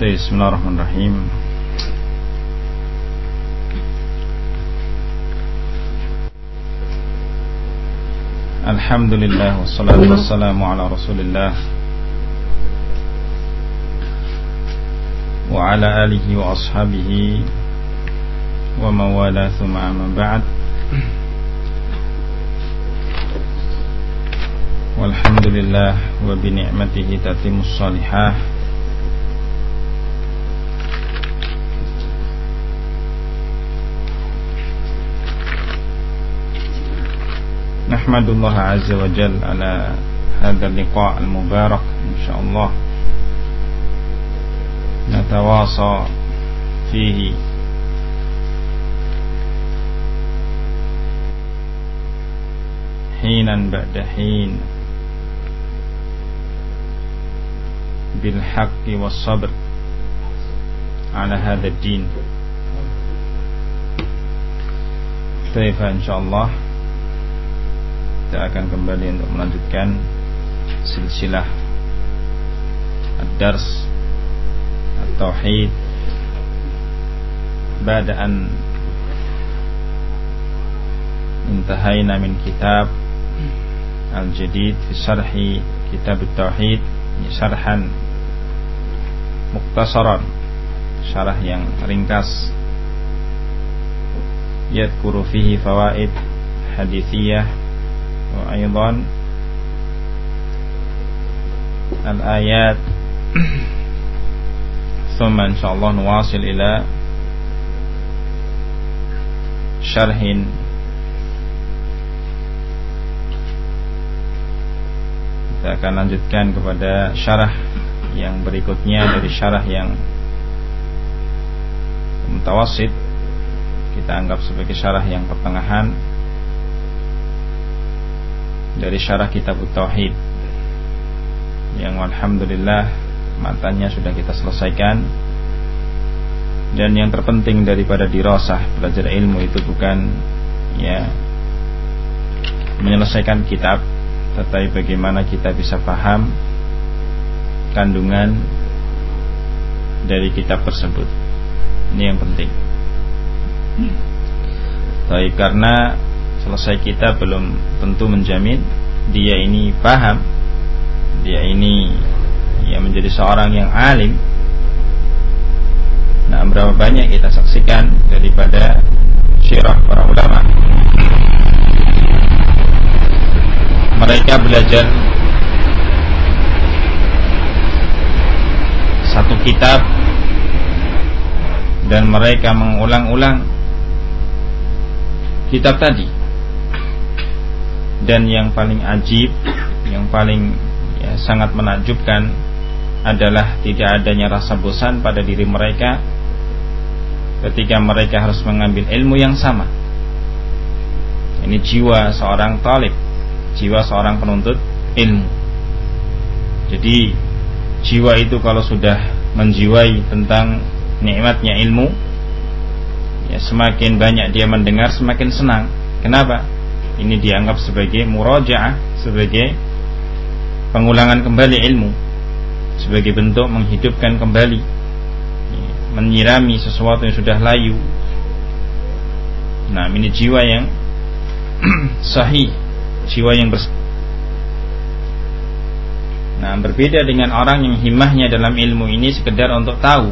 بسم الله الرحمن الرحيم الحمد لله والصلاة والسلام على رسول الله وعلى آله وأصحابه ومن والاه ثم أما بعد والحمد لله وبنعمته تتم الصالحات نحمد الله عز وجل على هذا اللقاء المبارك إن شاء الله. نتواصى فيه. حينا بعد حين. بالحق والصبر على هذا الدين. كيف إن شاء الله؟ Kita akan kembali untuk melanjutkan silsilah Ad-Dars At-Tauhid Badaan Intahayna min kitab Al-Jadid Fi syarhi kitab At-Tauhid Syarhan Muktasaran Syarah yang ringkas. Yadkuru fihi fawaid Hadithiyah وأيضا الآيات ثم إن شاء الله نواصل إلى شرح kita akan lanjutkan kepada syarah yang berikutnya dari syarah yang mutawasid kita anggap sebagai syarah yang pertengahan dari syarah kitab Tauhid. Yang alhamdulillah matanya sudah kita selesaikan. Dan yang terpenting daripada dirasah belajar ilmu itu bukan ya menyelesaikan kitab tetapi bagaimana kita bisa paham kandungan dari kitab tersebut. Ini yang penting. Tapi karena selesai kita belum tentu menjamin dia ini paham dia ini ya menjadi seorang yang alim. Nah berapa banyak kita saksikan daripada syirah para ulama. Mereka belajar satu kitab dan mereka mengulang-ulang kitab tadi dan yang paling ajib yang paling ya, sangat menakjubkan adalah tidak adanya rasa bosan pada diri mereka ketika mereka harus mengambil ilmu yang sama. Ini jiwa seorang talib jiwa seorang penuntut ilmu. Jadi jiwa itu kalau sudah menjiwai tentang nikmatnya ilmu ya semakin banyak dia mendengar semakin senang. Kenapa ini dianggap sebagai murajaah sebagai pengulangan kembali ilmu sebagai bentuk menghidupkan kembali menyirami sesuatu yang sudah layu. Nah ini jiwa yang sahih jiwa yang bersih Nah berbeda dengan orang yang himmahnya dalam ilmu ini sekedar untuk tahu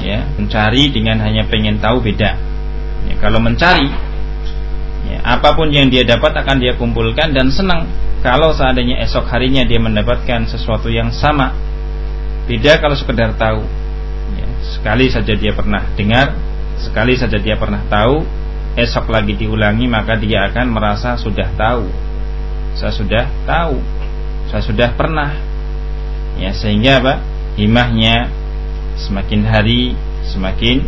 ya Mencari dengan hanya pengen tahu beda. Ya, Kalau mencari apa pun yang dia dapat akan dia kumpulkan dan senang. Kalau seandainya esok harinya dia mendapatkan sesuatu yang sama beda kalau sekedar tahu. Ya, sekali saja dia pernah dengar sekali saja dia pernah tahu esok lagi diulangi maka dia akan merasa sudah tahu. Saya sudah tahu. Saya sudah pernah. Ya sehingga apa? Himahnya semakin hari semakin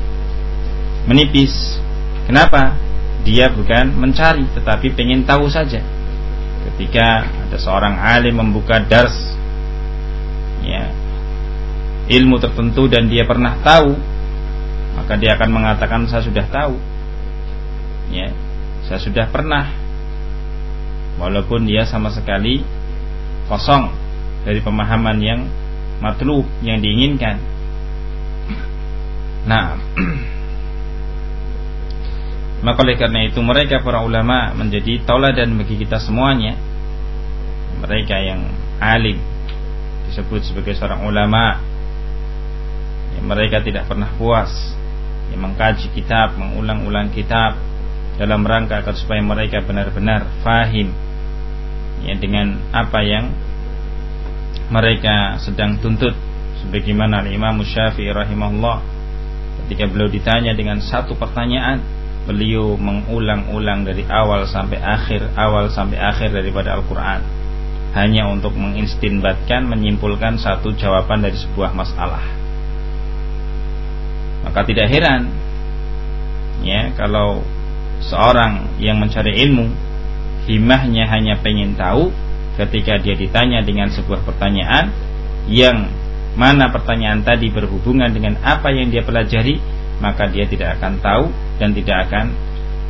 menipis. Kenapa dia bukan mencari tetapi pengen tahu saja. Ketika ada seorang alim membuka dars ya ilmu tertentu dan dia pernah tahu maka dia akan mengatakan saya sudah tahu. Ya saya sudah pernah. Walaupun dia sama sekali kosong dari pemahaman yang matlub yang diinginkan. Nah maka oleh karena itu mereka para ulama menjadi tauladan bagi kita semuanya. Mereka yang alim disebut sebagai seorang ulama. Yang mereka tidak pernah puas yang mengkaji kitab mengulang-ulang kitab dalam rangka agar supaya mereka benar-benar fahim ya dengan apa yang mereka sedang tuntut. Sebagaimana Imam Syafi'i rahimahullah ketika beliau ditanya dengan satu pertanyaan beliau mengulang-ulang dari awal sampai akhir awal sampai akhir daripada Al-Qur'an. Hanya untuk mengistinbatkan menyimpulkan satu jawaban dari sebuah masalah. Maka tidak heran ya kalau seorang yang mencari ilmu himahnya hanya pengen tahu ketika dia ditanya dengan sebuah pertanyaan yang mana pertanyaan tadi berhubungan dengan apa yang dia pelajari maka dia tidak akan tahu dan tidak akan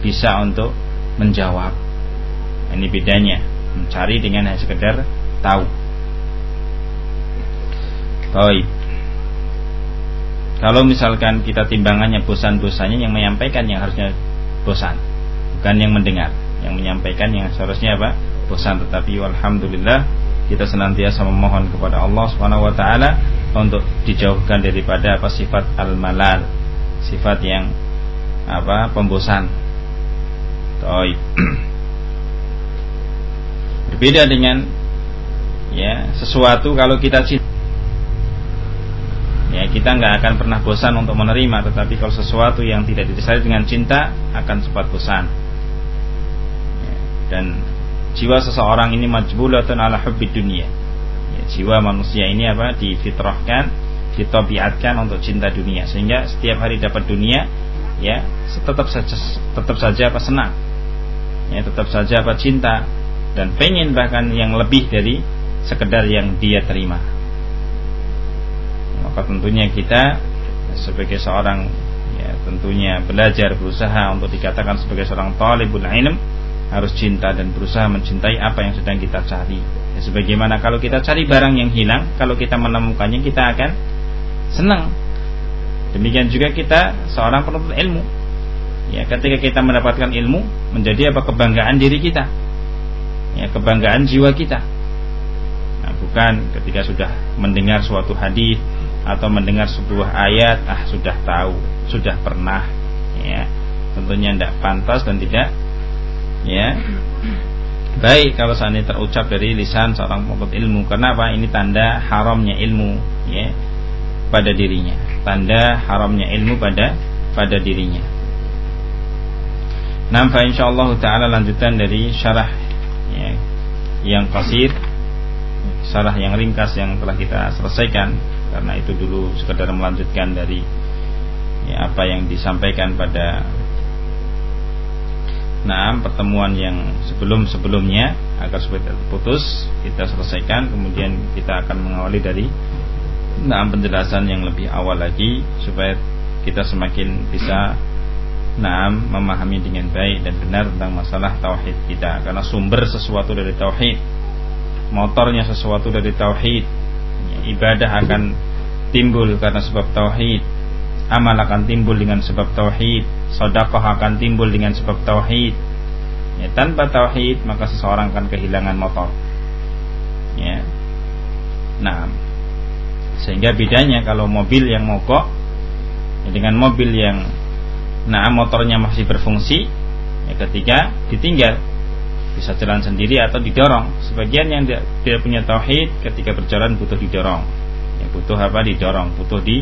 bisa untuk menjawab. Ini bedanya mencari dengan hanya sekedar tahu. Baik. Kalau misalkan kita timbangannya bosan-bosannya yang menyampaikan yang harusnya bosan bukan yang mendengar. Yang menyampaikan yang seharusnya apa? Bosan. Tetapi alhamdulillah kita senantiasa memohon kepada Allah Subhanahu wa taala untuk dijauhkan daripada apa? Sifat al-malal sifat yang apa pembosan. Toy. berbeda dengan ya sesuatu kalau kita cinta. Ya kita nggak akan pernah bosan untuk menerima tetapi kalau sesuatu yang tidak didasari dengan cinta akan cepat bosan. Ya, dan jiwa seseorang ini majbulatun ala hubbi dunia. Ya, jiwa manusia ini apa? Difitrahkan ditobiatkan untuk cinta dunia. Sehingga setiap hari dapat dunia ya tetap saja tetap saja apa senang. Ya tetap saja apa cinta. Dan pengen bahkan yang lebih dari sekedar yang dia terima. Maka tentunya kita sebagai seorang ya tentunya belajar berusaha untuk dikatakan sebagai seorang talibul ilm harus cinta dan berusaha mencintai apa yang sedang kita cari. Ya, sebagaimana kalau kita cari barang yang hilang, kalau kita menemukannya kita akan senang. Demikian juga kita seorang penuntut ilmu. Ya, ketika kita mendapatkan ilmu menjadi apa kebanggaan diri kita. Ya, kebanggaan jiwa kita. Nah, bukan ketika sudah mendengar suatu hadis atau mendengar sebuah ayat ah sudah tahu sudah pernah ya tentunya tidak pantas dan tidak ya baik kalau seandainya terucap dari lisan seorang penuntut ilmu kenapa ini tanda haramnya ilmu ya pada dirinya. Tanda haramnya ilmu pada pada dirinya. Nampak insyaallah taala lanjutan dari syarah ya, yang kasir syarah yang ringkas yang telah kita selesaikan. Karena itu dulu sekedar melanjutkan dari ya, apa yang disampaikan pada nah pertemuan yang sebelum-sebelumnya. Agar supaya putus kita selesaikan. Kemudian kita akan mengawali dari nah penjelasan yang lebih awal lagi supaya kita semakin bisa nah memahami dengan baik dan benar tentang masalah tauhid kita. Karena sumber sesuatu dari tauhid motornya sesuatu dari tauhid ibadah akan timbul karena sebab tauhid amal akan timbul dengan sebab tauhid sedekah akan timbul dengan sebab tauhid. Ya, tanpa tauhid maka seseorang akan kehilangan motor. Ya. Nah sehingga bedanya kalau mobil yang mogok ya, dengan mobil yang nah motornya masih berfungsi ya, ketika ditinggal bisa jalan sendiri atau didorong. Sebagian yang tidak punya tauhid ketika berjalan butuh didorong. Ya, butuh apa? Didorong, butuh di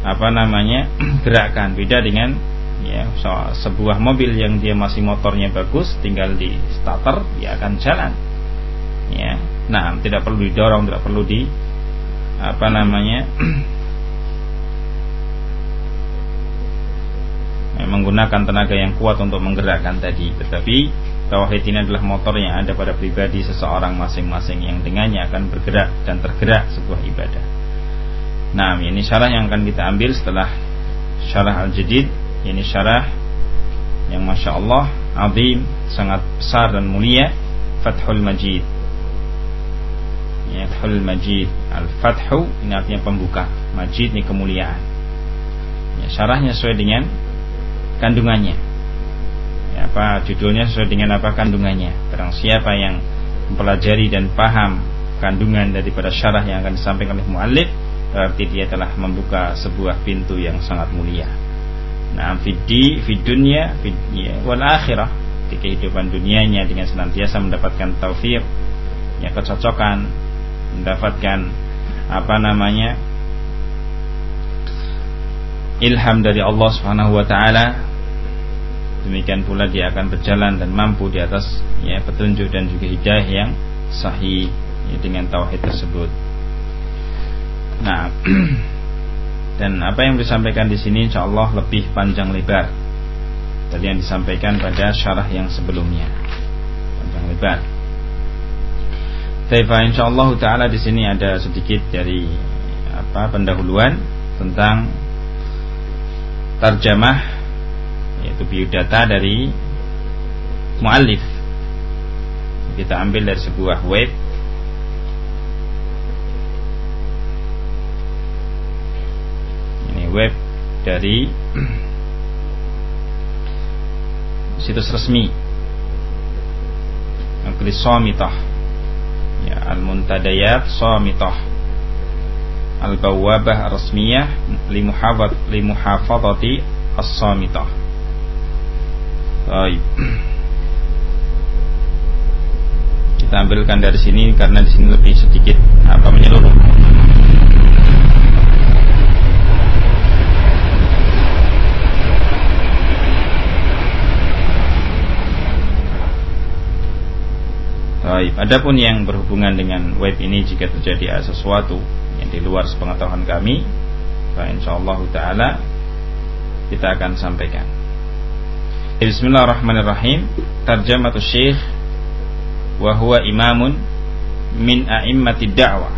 apa namanya? gerakan. Beda dengan ya so, sebuah mobil yang dia masih motornya bagus, tinggal di starter dia akan jalan. Ya. Nah, tidak perlu didorong, tidak perlu di apa namanya? menggunakan tenaga yang kuat untuk menggerakkan tadi, tetapi Tauhid ini adalah motor yang ada pada pribadi seseorang masing-masing yang dengannya akan bergerak dan tergerak sebuah ibadah. Nah, ini syarah yang akan kita ambil setelah syarah al-jadid. Ini syarah yang masya Allah azim, sangat besar dan mulia. Fathul Majid. Ya, Majid, al Fathu ini artinya pembuka, Majid ini kemuliaan. Ya, syarahnya sesuai dengan kandungannya. Ya, apa judulnya sesuai dengan apa kandungannya. Barang siapa yang mempelajari dan paham kandungan daripada syarah yang akan disampaikan oleh muallif, berarti dia telah membuka sebuah pintu yang sangat mulia. Nah, fidi, fid dunya, fid ya, wal akhirah di kehidupan dunianya dengan senantiasa mendapatkan taufik, ya kecocokan, mendapatkan apa namanya ilham dari Allah Subhanahu wa taala demikian pula dia akan berjalan dan mampu di atas ya petunjuk dan juga hidayah yang sahih ya, dengan tauhid tersebut. Nah, dan apa yang disampaikan di sini insya Allah lebih panjang lebar dari yang disampaikan pada syarah yang sebelumnya panjang lebar. Taifa insya Allah taala di sini ada sedikit dari apa pendahuluan tentang tarjamah yaitu biodata dari muallif. Kita ambil dari sebuah web. Web dari situs resmi. Negeri Somitah ya, Al-Muntadayat Somitah Al-Bawabah Resmiyah Limuhafadati As-Somitah Baik. Kita ambilkan dari sini karena di sini lebih sedikit apa menyeluruh Baik, adapun yang berhubungan dengan web ini jika terjadi sesuatu yang di luar sepengetahuan kami, insyaallah taala kita akan sampaikan. Bismillahirrahmanirrahim. Tarjamatu Syekh wa huwa imamun min a'immati da'wah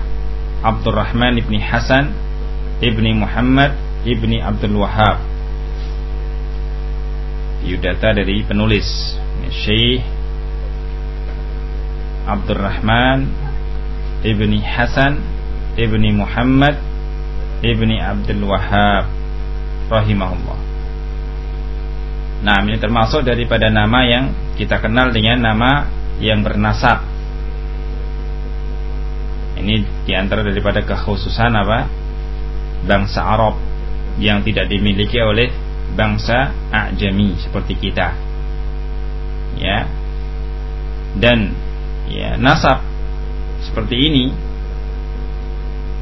Abdurrahman ibni Hasan ibni Muhammad ibni Abdul Wahab. Yudata dari penulis Syekh Abdurrahman ibni Hasan ibni Muhammad ibni Abdul Wahab rahimahullah. Nah, ini termasuk daripada nama yang kita kenal dengan nama yang bernasab. Ini di antara daripada kekhususan apa? Bangsa Arab yang tidak dimiliki oleh bangsa Ajami seperti kita. Ya. Dan ya nasab seperti ini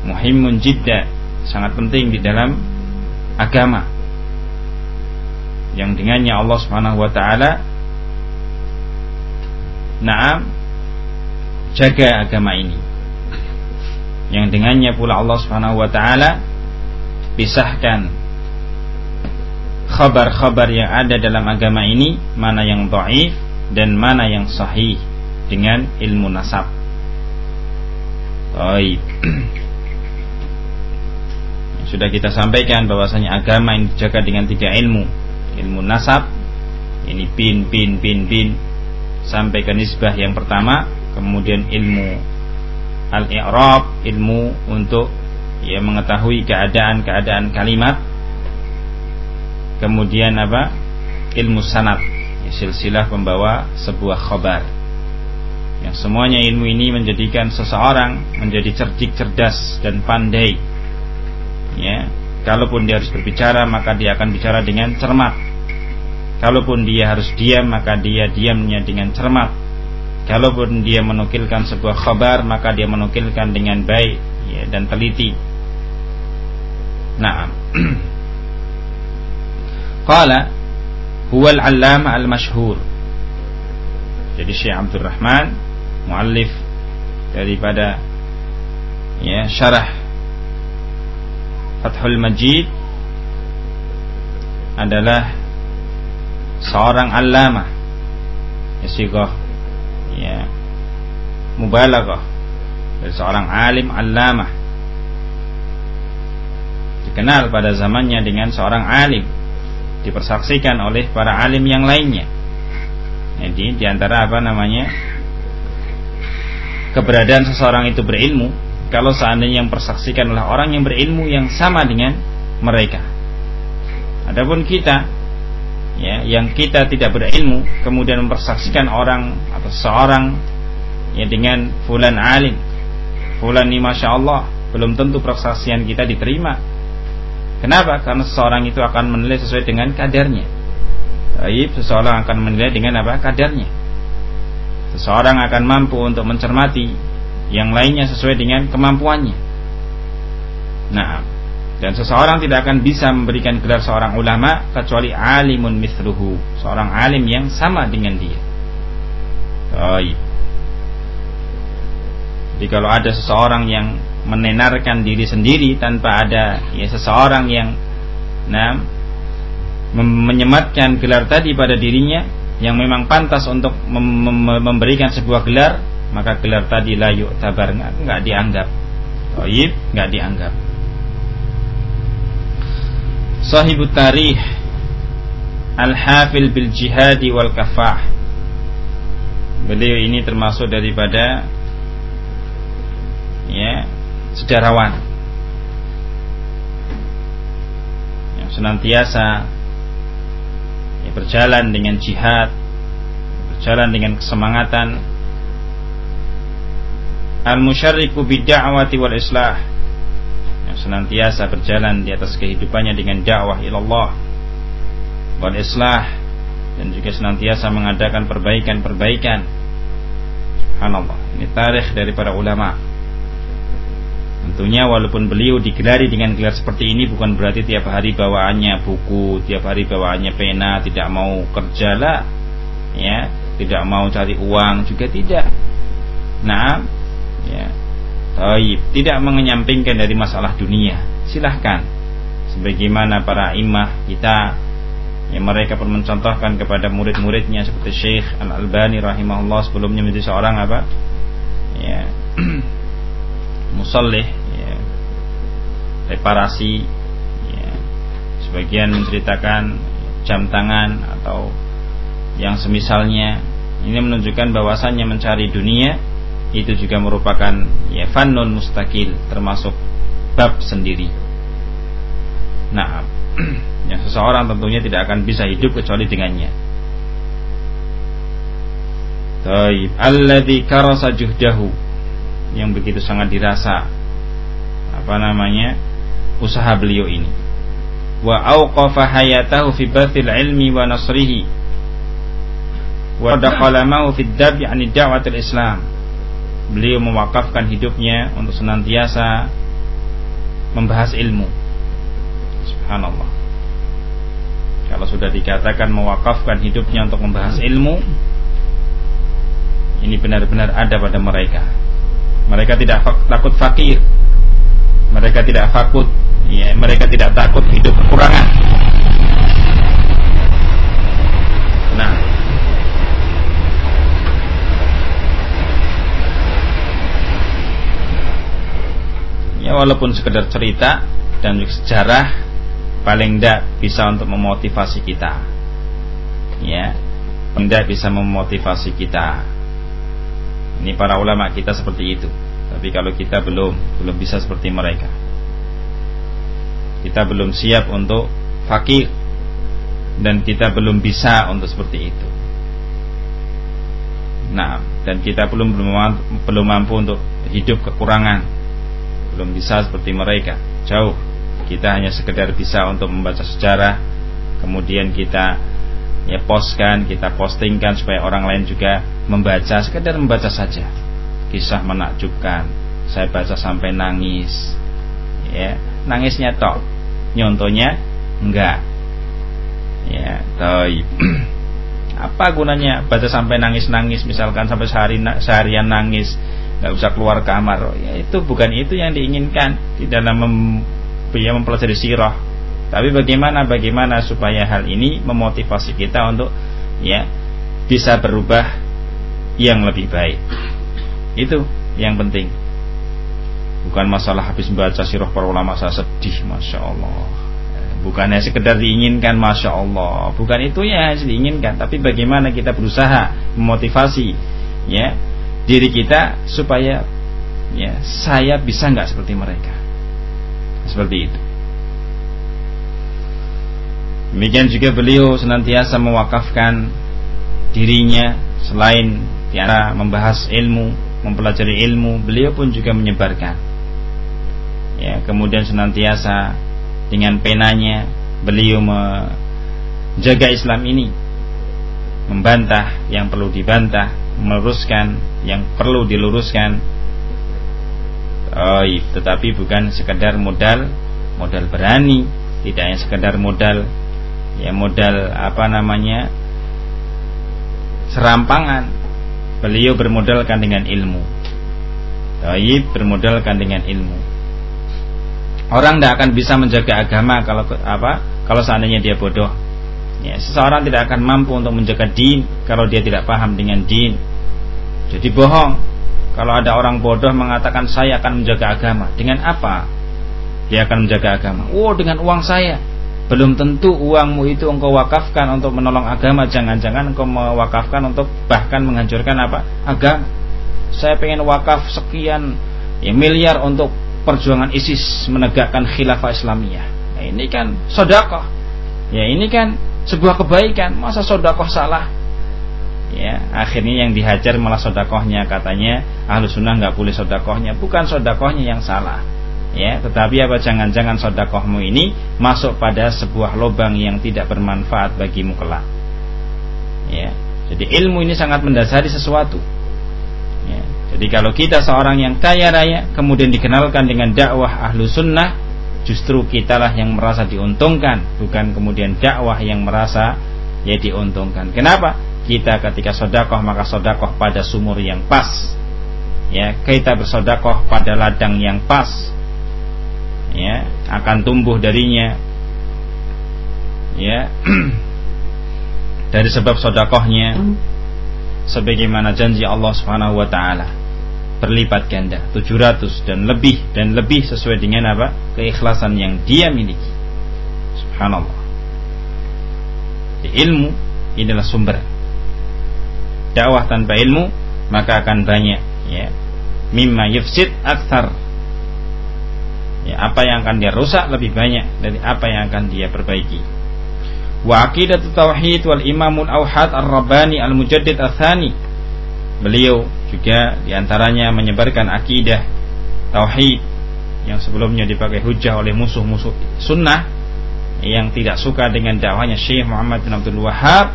muhimun jidda sangat penting di dalam agama. Yang dengannya Allah Subhanahu wa taala Naam jaga agama ini. Yang dengannya pula Allah Subhanahu wa taala pisahkan khabar-khabar yang ada dalam agama ini mana yang dhaif dan mana yang sahih dengan ilmu nasab. Baik. Sudah kita sampaikan bahwasanya agama yang dijaga dengan tiga ilmu. Ilmu nasab, ini bin bin sampai ke nisbah yang pertama, kemudian ilmu al-i'rab, ilmu untuk ya mengetahui keadaan-keadaan kalimat. Kemudian apa? Ilmu sanad, silsilah pembawa sebuah khabar yang semuanya ilmu ini menjadikan seseorang menjadi cerdik, cerdas dan pandai. Ya, kalaupun dia harus berbicara maka dia akan bicara dengan cermat. Kalaupun dia harus diam maka dia diamnya dengan cermat. Kalaupun dia menukilkan sebuah khabar maka dia menukilkan dengan baik ya, dan teliti. Nah, Qala huwa al-allama al-mashhur. Jadi Syekh Abdul Rahman muallif daripada ya syarah Fathul Majid adalah seorang allamah ya sigoh ya mubalaghah seorang alim allamah. Dikenal pada zamannya dengan seorang alim dipersaksikan oleh para alim yang lainnya. Jadi di antara apa namanya keberadaan seseorang itu berilmu kalau seandainya yang persaksikan adalah orang yang berilmu yang sama dengan mereka. Adapun kita ya yang kita tidak berilmu kemudian mempersaksikan orang atau seorang ya dengan fulan alim. Fulan ini masya Allah belum tentu persaksian kita diterima. Kenapa? Karena seseorang itu akan menilai sesuai dengan kadarnya. Baik, seseorang akan menilai dengan apa? Kadarnya seseorang akan mampu untuk mencermati yang lainnya sesuai dengan kemampuannya nah dan seseorang tidak akan bisa memberikan gelar seorang ulama kecuali alimun misruhu, seorang alim yang sama dengan dia. Baik. Jadi kalau ada seseorang yang menenarkan diri sendiri tanpa ada ya seseorang yang nah menyematkan gelar tadi pada dirinya yang memang pantas untuk mem mem memberikan sebuah gelar maka gelar tadi layu tabar nggak dianggap. Baik, nggak dianggap. Sahibu tarikh Al-Hafil bil Jihadi wal Kafah. Beliau ini termasuk daripada ya sejarawan. Yang senantiasa ya, berjalan dengan jihad berjalan dengan kesemangatan. Al-musyarriku bid-da'wati wal islah. Yang senantiasa berjalan di atas kehidupannya dengan dakwah ilallah wal islah dan juga senantiasa mengadakan perbaikan-perbaikan. Subhanallah. Ini tarikh dari para ulama tentunya walaupun beliau digelari dengan gelar seperti ini bukan berarti tiap hari bawaannya buku tiap hari bawaannya pena tidak mau kerja lah ya tidak mau cari uang juga tidak nah ya Taib, tidak mengenyampingkan dari masalah dunia. Silahkan. Sebagaimana para imah kita yang mereka pun mencontohkan kepada murid-muridnya seperti Syekh Al-Albani rahimahullah sebelumnya menjadi seorang apa? Ya. musallih. Reparasi ya. sebagian menceritakan jam tangan atau yang semisalnya ini menunjukkan bahwasannya mencari dunia itu juga merupakan ya fannun mustakil termasuk bab sendiri. Nah, yang seseorang tentunya tidak akan bisa hidup kecuali dengannya. Taib alladzi karasa juhdahu yang begitu sangat dirasa apa namanya usaha beliau ini wa auqafa hayatahu fi bathil ilmi wa nasrihi wa daqala mau fi dabi an da'watil islam beliau mewakafkan hidupnya untuk senantiasa membahas ilmu. Subhanallah. Kalau sudah dikatakan mewakafkan hidupnya untuk membahas ilmu, ini benar-benar ada pada mereka. Mereka tidak takut fakir. Mereka tidak takut, ya, mereka tidak takut hidup kekurangan. Nah, ya walaupun sekedar cerita dan sejarah paling tidak bisa untuk memotivasi kita. Ya paling tidak bisa memotivasi kita. Ini para ulama kita seperti itu tapi kalau kita belum belum bisa seperti mereka. Kita belum siap untuk fakir. Dan kita belum bisa untuk seperti itu. Nah dan kita belum belum mampu untuk hidup kekurangan. Belum bisa seperti mereka. Jauh. Kita hanya sekedar bisa untuk membaca sejarah. Kemudian kita ya postkan kita postingkan supaya orang lain juga membaca. Sekedar membaca saja kisah menakjubkan. Saya baca sampai nangis. Ya nangisnya tok. Nyontohnya enggak. Ya toy. Apa gunanya baca sampai nangis-nangis? Misalkan sampai sehari seharian nangis nggak bisa keluar kamar. Ya itu bukan itu yang diinginkan di dalam mem, ya, mempelajari sirah. Tapi bagaimana bagaimana supaya hal ini memotivasi kita untuk ya bisa berubah yang lebih baik itu yang penting. Bukan masalah habis membaca sirah para ulama saya sedih masya Allah. Bukannya sekedar diinginkan masya Allah. Bukan itu ya diinginkan. Tapi bagaimana kita berusaha memotivasi ya diri kita supaya ya saya bisa nggak seperti mereka. Seperti itu. Demikian juga beliau senantiasa mewakafkan dirinya selain tiara membahas ilmu mempelajari ilmu beliau pun juga menyebarkan. Ya kemudian senantiasa dengan penanya beliau menjaga Islam ini membantah yang perlu dibantah meluruskan yang perlu diluruskan. Oh, tetapi bukan sekedar modal modal berani tidak hanya sekedar modal ya modal apa namanya serampangan beliau bermodalkan dengan ilmu Taib bermodalkan dengan ilmu orang tidak akan bisa menjaga agama kalau apa kalau seandainya dia bodoh Ya, seseorang tidak akan mampu untuk menjaga din kalau dia tidak paham dengan din. Jadi bohong. Kalau ada orang bodoh mengatakan saya akan menjaga agama, dengan apa? Dia akan menjaga agama. Oh, dengan uang saya. Belum tentu uangmu itu engkau wakafkan untuk menolong agama. Jangan-jangan engkau mewakafkan untuk bahkan menghancurkan apa? Agama. Saya pengen wakaf sekian ya, miliar untuk perjuangan ISIS menegakkan khilafah Islamiyah. Nah, ini kan sodakoh. Ya ini kan sebuah kebaikan masa sodakoh salah ya akhirnya yang dihajar malah sodakohnya katanya ahlu sunnah nggak boleh sodakohnya bukan sodakohnya yang salah ya tetapi apa jangan-jangan sodakohmu ini masuk pada sebuah lubang yang tidak bermanfaat bagimu kelak? Ya jadi ilmu ini sangat mendasari sesuatu. Ya. jadi kalau kita seorang yang kaya raya kemudian dikenalkan dengan dakwah ahlu sunnah justru kitalah yang merasa diuntungkan bukan kemudian dakwah yang merasa ya diuntungkan. Kenapa? Kita ketika sodakoh maka sodakoh pada sumur yang pas. Ya kita bersodakoh pada ladang yang pas ya akan tumbuh darinya. Ya. Dari sebab sodakohnya sebagaimana janji Allah Subhanahu wa taala berlipat ganda 700 dan lebih dan lebih sesuai dengan apa? Keikhlasan yang dia miliki. Subhanallah. Di ilmu inilah sumber. Dakwah tanpa ilmu maka akan banyak ya. Mimma yufsid akthar ya apa yang akan dia rusak lebih banyak dari apa yang akan dia perbaiki wa aqidat tauhid wal imamul auhad ar-rabbani al-mujaddid athani beliau juga di antaranya menyebarkan akidah tauhid yang sebelumnya dipakai hujah oleh musuh-musuh sunnah yang tidak suka dengan dakwahnya Syekh Muhammad bin Abdul Wahab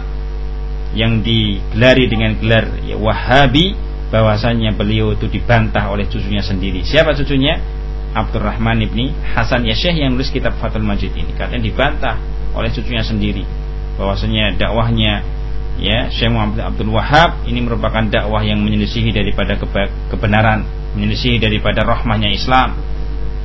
yang digelari dengan gelar ya, Wahabi bahwasanya beliau itu dibantah oleh cucunya sendiri. Siapa cucunya? Abdurrahman ibni Hasan ya Syekh yang nulis kitab Fathul Majid ini katanya dibantah oleh cucunya sendiri bahwasanya dakwahnya ya Syekh Muhammad Abdul Wahab ini merupakan dakwah yang menyelisihi daripada kebenaran, menyelisihi daripada rahmahnya Islam.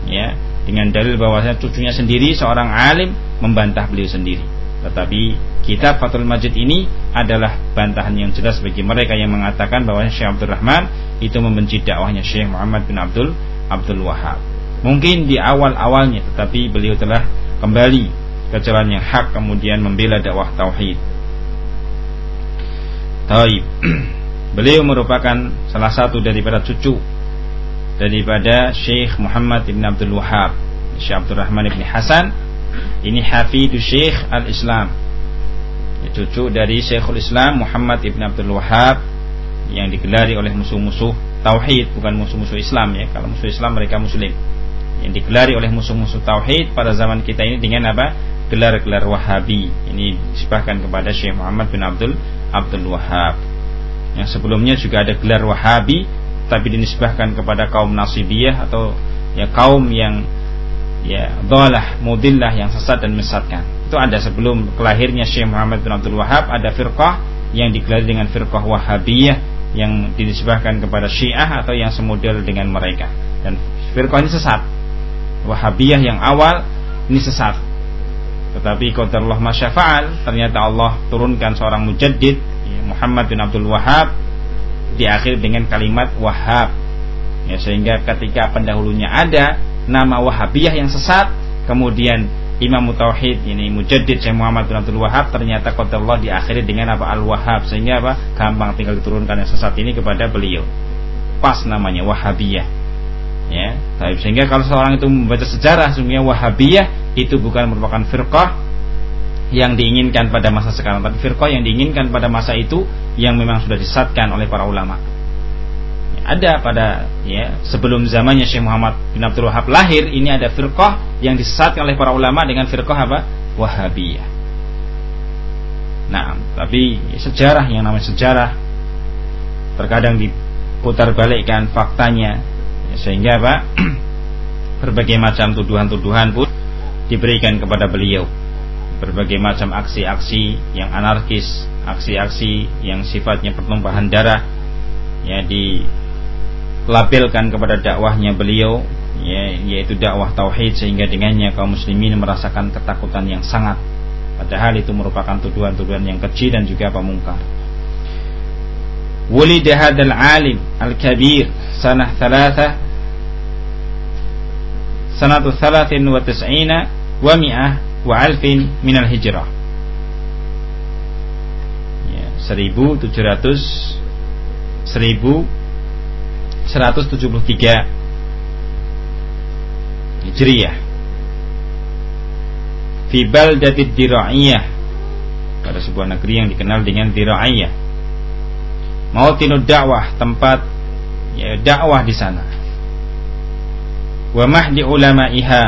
Ya, dengan dalil bahwasanya cucunya sendiri seorang alim membantah beliau sendiri. Tetapi kitab Fathul Majid ini adalah bantahan yang jelas bagi mereka yang mengatakan bahwa Syekh Abdul Rahman itu membenci dakwahnya Syekh Muhammad bin Abdul Abdul Wahab. Mungkin di awal-awalnya tetapi beliau telah kembali ke jalan yang hak kemudian membela dakwah tauhid Taib. Beliau merupakan salah satu daripada cucu daripada Syekh Muhammad ibn Abdul Wahab, Syekh Abdul Rahman ibn Hasan. Ini hafidu Syekh al-Islam. Cucu dari Syekhul Islam Muhammad ibn Abdul Wahab yang digelari oleh musuh-musuh tauhid bukan musuh-musuh Islam ya. Kalau musuh Islam mereka muslim. Yang digelari oleh musuh-musuh tauhid pada zaman kita ini dengan apa? Gelar-gelar Wahabi. Ini disebahkan kepada Syekh Muhammad bin Abdul Abdul Wahab. Yang sebelumnya juga ada gelar Wahabi tapi dinisbahkan kepada kaum Nasibiyah atau ya kaum yang ya dhalah, mudillah yang sesat dan mesatkan. Itu ada sebelum kelahirnya Syekh Muhammad bin Abdul Wahab ada firqah yang digelar dengan firqah Wahabiyah yang dinisbahkan kepada Syiah atau yang semodel dengan mereka. Dan firqah ini sesat. Wahabiyah yang awal ini sesat. Tetapi qadarullah masyafa'al ternyata Allah turunkan seorang mujaddid ya, Muhammad bin Abdul Wahab diakhiri dengan kalimat Wahab ya, sehingga ketika pendahulunya ada nama Wahabiyah yang sesat kemudian Imam Tauhid ini Mujaddid Syekh Muhammad bin Abdul Wahab ternyata qadarullah diakhiri dengan apa? Al-Wahhab sehingga apa? Gampang tinggal diturunkan yang sesat ini kepada beliau. Pas namanya Wahabiyah Ya, sehingga kalau seorang itu membaca sejarah sungguhnya Wahabiyah itu bukan merupakan firqah yang diinginkan pada masa sekarang, tapi firqah yang diinginkan pada masa itu yang memang sudah disatkan oleh para ulama. Ya, ada pada ya sebelum zamannya Syekh Muhammad bin Abdul Wahab lahir ini ada firqah yang disesatkan oleh para ulama dengan firqah apa? Wahabiyah. Nah, tapi sejarah yang namanya sejarah terkadang diputar balikkan faktanya sehingga apa berbagai macam tuduhan-tuduhan pun diberikan kepada beliau. Berbagai macam aksi-aksi yang anarkis aksi-aksi yang sifatnya pertumpahan darah ya dilabelkan kepada dakwahnya beliau ya, yaitu dakwah tauhid sehingga dengannya kaum muslimin merasakan ketakutan yang sangat. Padahal itu merupakan tuduhan-tuduhan yang kecil dan juga pamungkar ولد هذا العالم الكبير سنة ثلاثة سنة ثلاث وتسعين ومئة وألف من الهجرة seribu tujuh ratus seribu seratus tujuh puluh tiga Hijriyah Fi baldatid dira'iyah Pada sebuah negeri yang dikenal dengan dira'iyah Mautinu dakwah tempat ya, dakwah di sana. Wa mahdi iha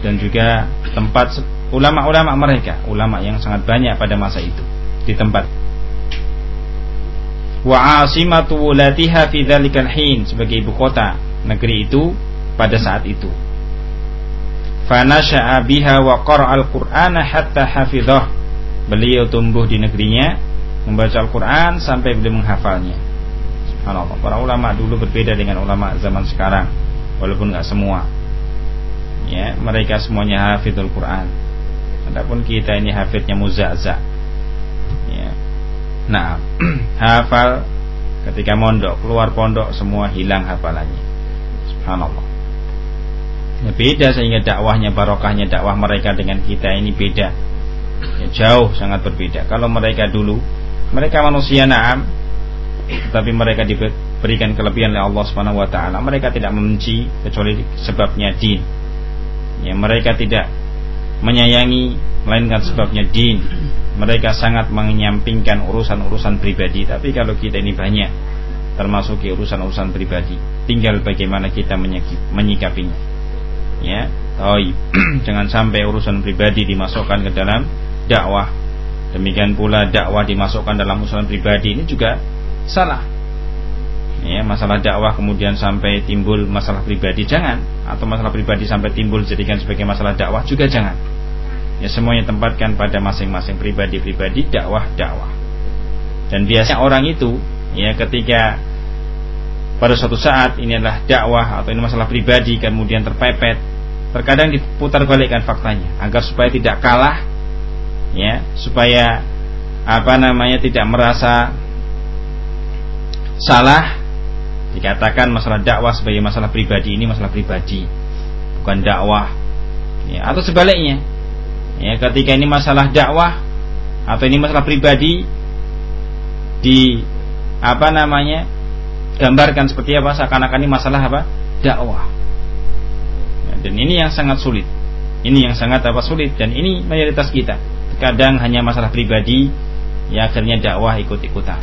dan juga tempat ulama-ulama mereka, ulama yang sangat banyak pada masa itu di tempat. Wa asimatu wulatiha fi dzalikal hin sebagai ibu kota negeri itu pada saat itu. Fanasha'a biha wa qara'al Qur'ana hatta hafidhah. Beliau tumbuh di negerinya membaca Al-Quran sampai beliau menghafalnya. Subhanallah. Para ulama dulu berbeda dengan ulama zaman sekarang, walaupun nggak semua. Ya, mereka semuanya hafidul Quran. Adapun kita ini hafidnya muzaza. Ya. Nah, hafal ketika mondok, keluar pondok semua hilang hafalannya. Subhanallah. Ya, beda sehingga dakwahnya barokahnya dakwah mereka dengan kita ini beda. Ya, jauh sangat berbeda. Kalau mereka dulu mereka manusia na'am Tetapi mereka diberikan kelebihan oleh Allah Subhanahu wa taala. Mereka tidak membenci kecuali sebabnya din. Ya, mereka tidak menyayangi melainkan sebabnya din. Mereka sangat menyampingkan urusan-urusan pribadi. Tapi kalau kita ini banyak termasuk urusan-urusan pribadi, tinggal bagaimana kita menyikapinya. Ya, oh, jangan sampai urusan pribadi dimasukkan ke dalam dakwah Demikian pula dakwah dimasukkan dalam usulan pribadi ini juga salah. Ya, masalah dakwah kemudian sampai timbul masalah pribadi jangan atau masalah pribadi sampai timbul jadikan sebagai masalah dakwah juga jangan. Ya semuanya tempatkan pada masing-masing pribadi-pribadi dakwah-dakwah. Dan biasanya orang itu ya ketika pada suatu saat ini adalah dakwah atau ini masalah pribadi kemudian terpepet terkadang diputar balikkan faktanya agar supaya tidak kalah ya supaya apa namanya tidak merasa salah dikatakan masalah dakwah sebagai masalah pribadi ini masalah pribadi bukan dakwah ya, atau sebaliknya ya ketika ini masalah dakwah atau ini masalah pribadi di apa namanya gambarkan seperti apa seakan-akan ini masalah apa dakwah. Ya, dan ini yang sangat sulit ini yang sangat apa sulit dan ini mayoritas kita kadang hanya masalah pribadi ya akhirnya dakwah ikut-ikutan.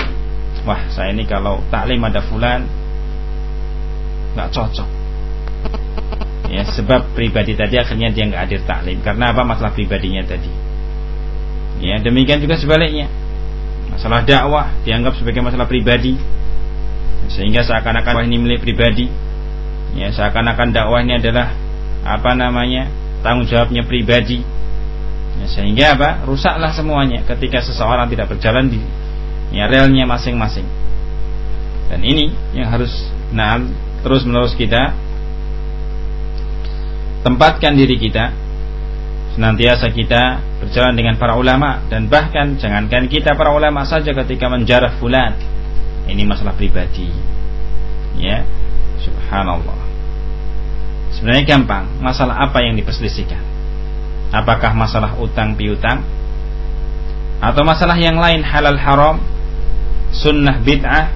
Wah saya ini kalau taklim ada fulan nggak cocok. Ya sebab pribadi tadi akhirnya dia nggak hadir taklim. Karena apa? Masalah pribadinya tadi. Ya demikian juga sebaliknya. Masalah dakwah dianggap sebagai masalah pribadi. Sehingga seakan-akan ini milik pribadi. Ya seakan-akan dakwah ini adalah apa namanya? Tanggung jawabnya pribadi ya, sehingga apa? Rusaklah semuanya ketika seseorang tidak berjalan di ya, relnya masing-masing. Dan ini yang harus nah terus menerus kita tempatkan diri kita senantiasa kita berjalan dengan para ulama dan bahkan jangankan kita para ulama saja ketika menjarah fulan. Ini masalah pribadi. Ya subhanallah. Sebenarnya gampang. Masalah apa yang diperselisihkan Apakah masalah utang piutang atau masalah yang lain halal haram, sunnah bid'ah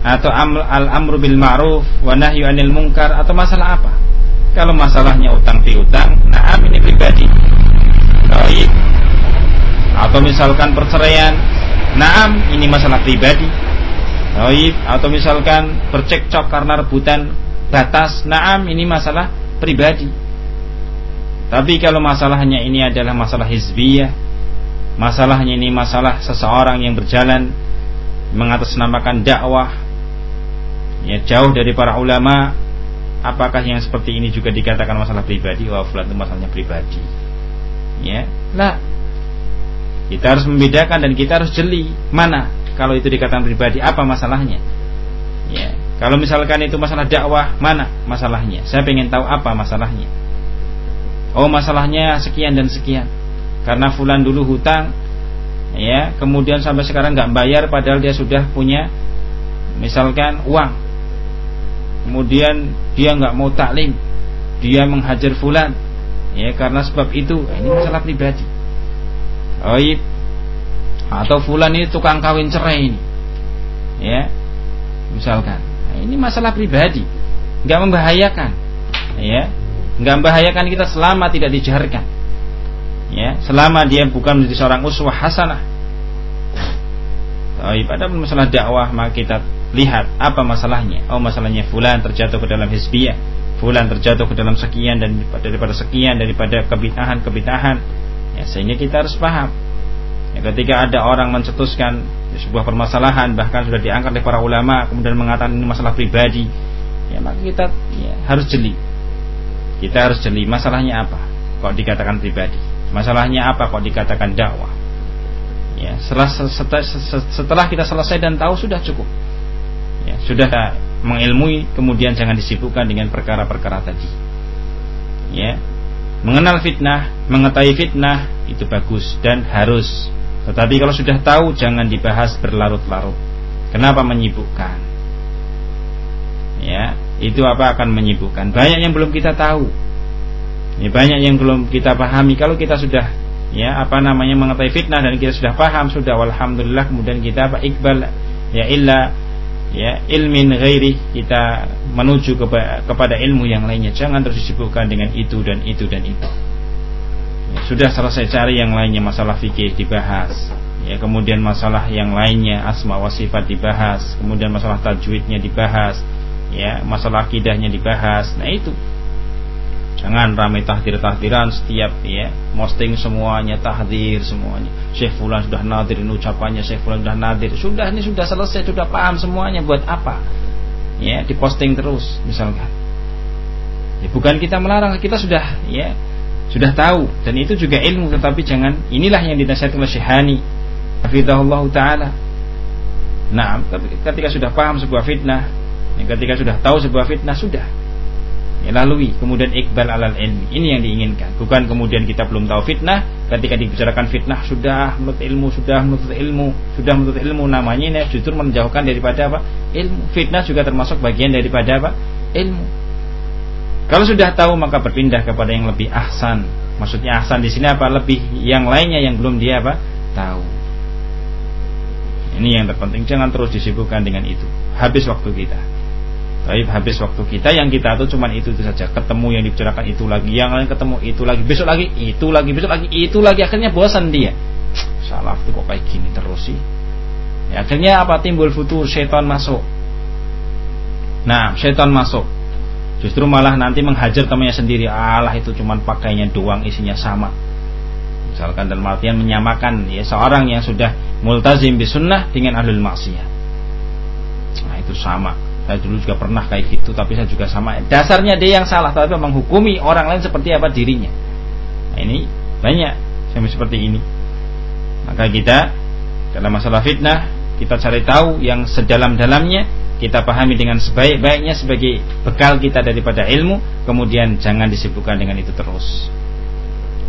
atau al-amru bil ma'ruf wa nahyu anil munkar atau masalah apa? Kalau masalahnya utang piutang, nah ini pribadi. Baik. Atau misalkan perceraian, naam ini masalah pribadi. Baik. Atau misalkan bercekcok karena rebutan batas, naam ini masalah pribadi. Tapi kalau masalahnya ini adalah masalah hizbiyah, masalahnya ini masalah seseorang yang berjalan mengatasnamakan dakwah ya jauh dari para ulama apakah yang seperti ini juga dikatakan masalah pribadi? Wah fulan itu masalahnya pribadi. Ya. Lah. Kita harus membedakan dan kita harus jeli mana kalau itu dikatakan pribadi apa masalahnya? Ya. Kalau misalkan itu masalah dakwah mana masalahnya? Saya ingin tahu apa masalahnya oh masalahnya sekian dan sekian. Karena fulan dulu hutang ya kemudian sampai sekarang nggak bayar padahal dia sudah punya misalkan uang. Kemudian dia nggak mau taklim dia menghajar fulan ya karena sebab itu. Ini masalah pribadi. Oh atau fulan ini tukang kawin cerai ini ya misalkan. Nah, ini masalah pribadi nggak membahayakan ya nggak membahayakan kita selama tidak dijarkan ya selama dia bukan menjadi seorang uswah hasanah. Tapi pada masalah dakwah maka kita lihat apa masalahnya. Oh masalahnya fulan terjatuh ke dalam hizbiyah. Fulan terjatuh ke dalam sekian dan daripada sekian daripada kebitahan kebitahan ya sehingga kita harus paham. Ya, ketika ada orang mencetuskan sebuah permasalahan bahkan sudah diangkat oleh para ulama kemudian mengatakan ini masalah pribadi ya maka kita ya, harus jeli kita harus jeli masalahnya apa? Kok dikatakan pribadi? Masalahnya apa kok dikatakan dakwah? Ya setelah setelah kita selesai dan tahu sudah cukup. Ya, sudah mengilmui kemudian jangan disibukkan dengan perkara-perkara tadi. Ya mengenal fitnah mengetahui fitnah itu bagus dan harus. Tetapi kalau sudah tahu jangan dibahas berlarut-larut. Kenapa menyibukkan itu apa akan menyibukkan? Banyak yang belum kita tahu. Ya, banyak yang belum kita pahami. Kalau kita sudah ya apa namanya mengetahui fitnah dan kita sudah paham sudah alhamdulillah kemudian kita apa? Iqbal ya illa ya ilmin ghairi kita menuju kepada ilmu yang lainnya. Jangan terus disibukkan dengan itu dan itu dan itu. Ya, sudah selesai cari yang lainnya masalah fikih dibahas. Ya kemudian masalah yang lainnya asma wa sifat dibahas. Kemudian masalah tajwidnya dibahas ya masalah akidahnya dibahas nah itu Jangan ramai tahdir-tahdiran setiap ya posting semuanya tahdir semuanya. Syekh Fulan sudah nadir ini ucapannya Syekh Fulan sudah nadir. Sudah ini sudah selesai, sudah paham semuanya buat apa? Ya, diposting terus misalkan. Ya, bukan kita melarang, kita sudah ya sudah tahu dan itu juga ilmu tetapi jangan inilah yang dinasihatkan oleh Syekhani hafizahullah taala. Nah, ketika sudah paham sebuah fitnah, ya, ketika sudah tahu sebuah fitnah sudah. Ya, lalui kemudian ikbal alal ilmi. Ini yang diinginkan. Bukan kemudian kita belum tahu fitnah ketika dibicarakan fitnah sudah menurut ilmu sudah menurut ilmu sudah menurut ilmu. Namanya ini justru menjauhkan daripada apa? Ilmu. Fitnah juga termasuk bagian daripada apa? Ilmu. Kalau sudah tahu maka berpindah kepada yang lebih ahsan. Maksudnya ahsan di sini apa? Lebih yang lainnya yang belum dia apa? Tahu. Ini yang terpenting. Jangan terus disibukkan dengan itu. Habis waktu kita tapi habis waktu kita yang kita tuh cuma itu, itu saja. Ketemu yang dibicarakan itu lagi, yang lain ketemu itu lagi, besok lagi itu lagi, besok lagi itu lagi. Akhirnya bosan dia. Salah tuh kok kayak gini terus sih. Ya, akhirnya apa timbul futur setan masuk. Nah, setan masuk. Justru malah nanti menghajar temannya sendiri. Allah itu cuma pakainya doang, isinya sama. Misalkan dalam artian menyamakan ya seorang yang sudah multazim bisunnah dengan ahlul maksiyah. Nah, itu sama saya dulu juga pernah kayak gitu tapi saya juga sama. Dasarnya dia yang salah tapi menghukumi orang lain seperti apa dirinya. Nah, ini banyak yang seperti ini. Maka kita dalam masalah fitnah kita cari tahu yang sedalam-dalamnya kita pahami dengan sebaik-baiknya sebagai bekal kita daripada ilmu kemudian jangan disibukkan dengan itu terus.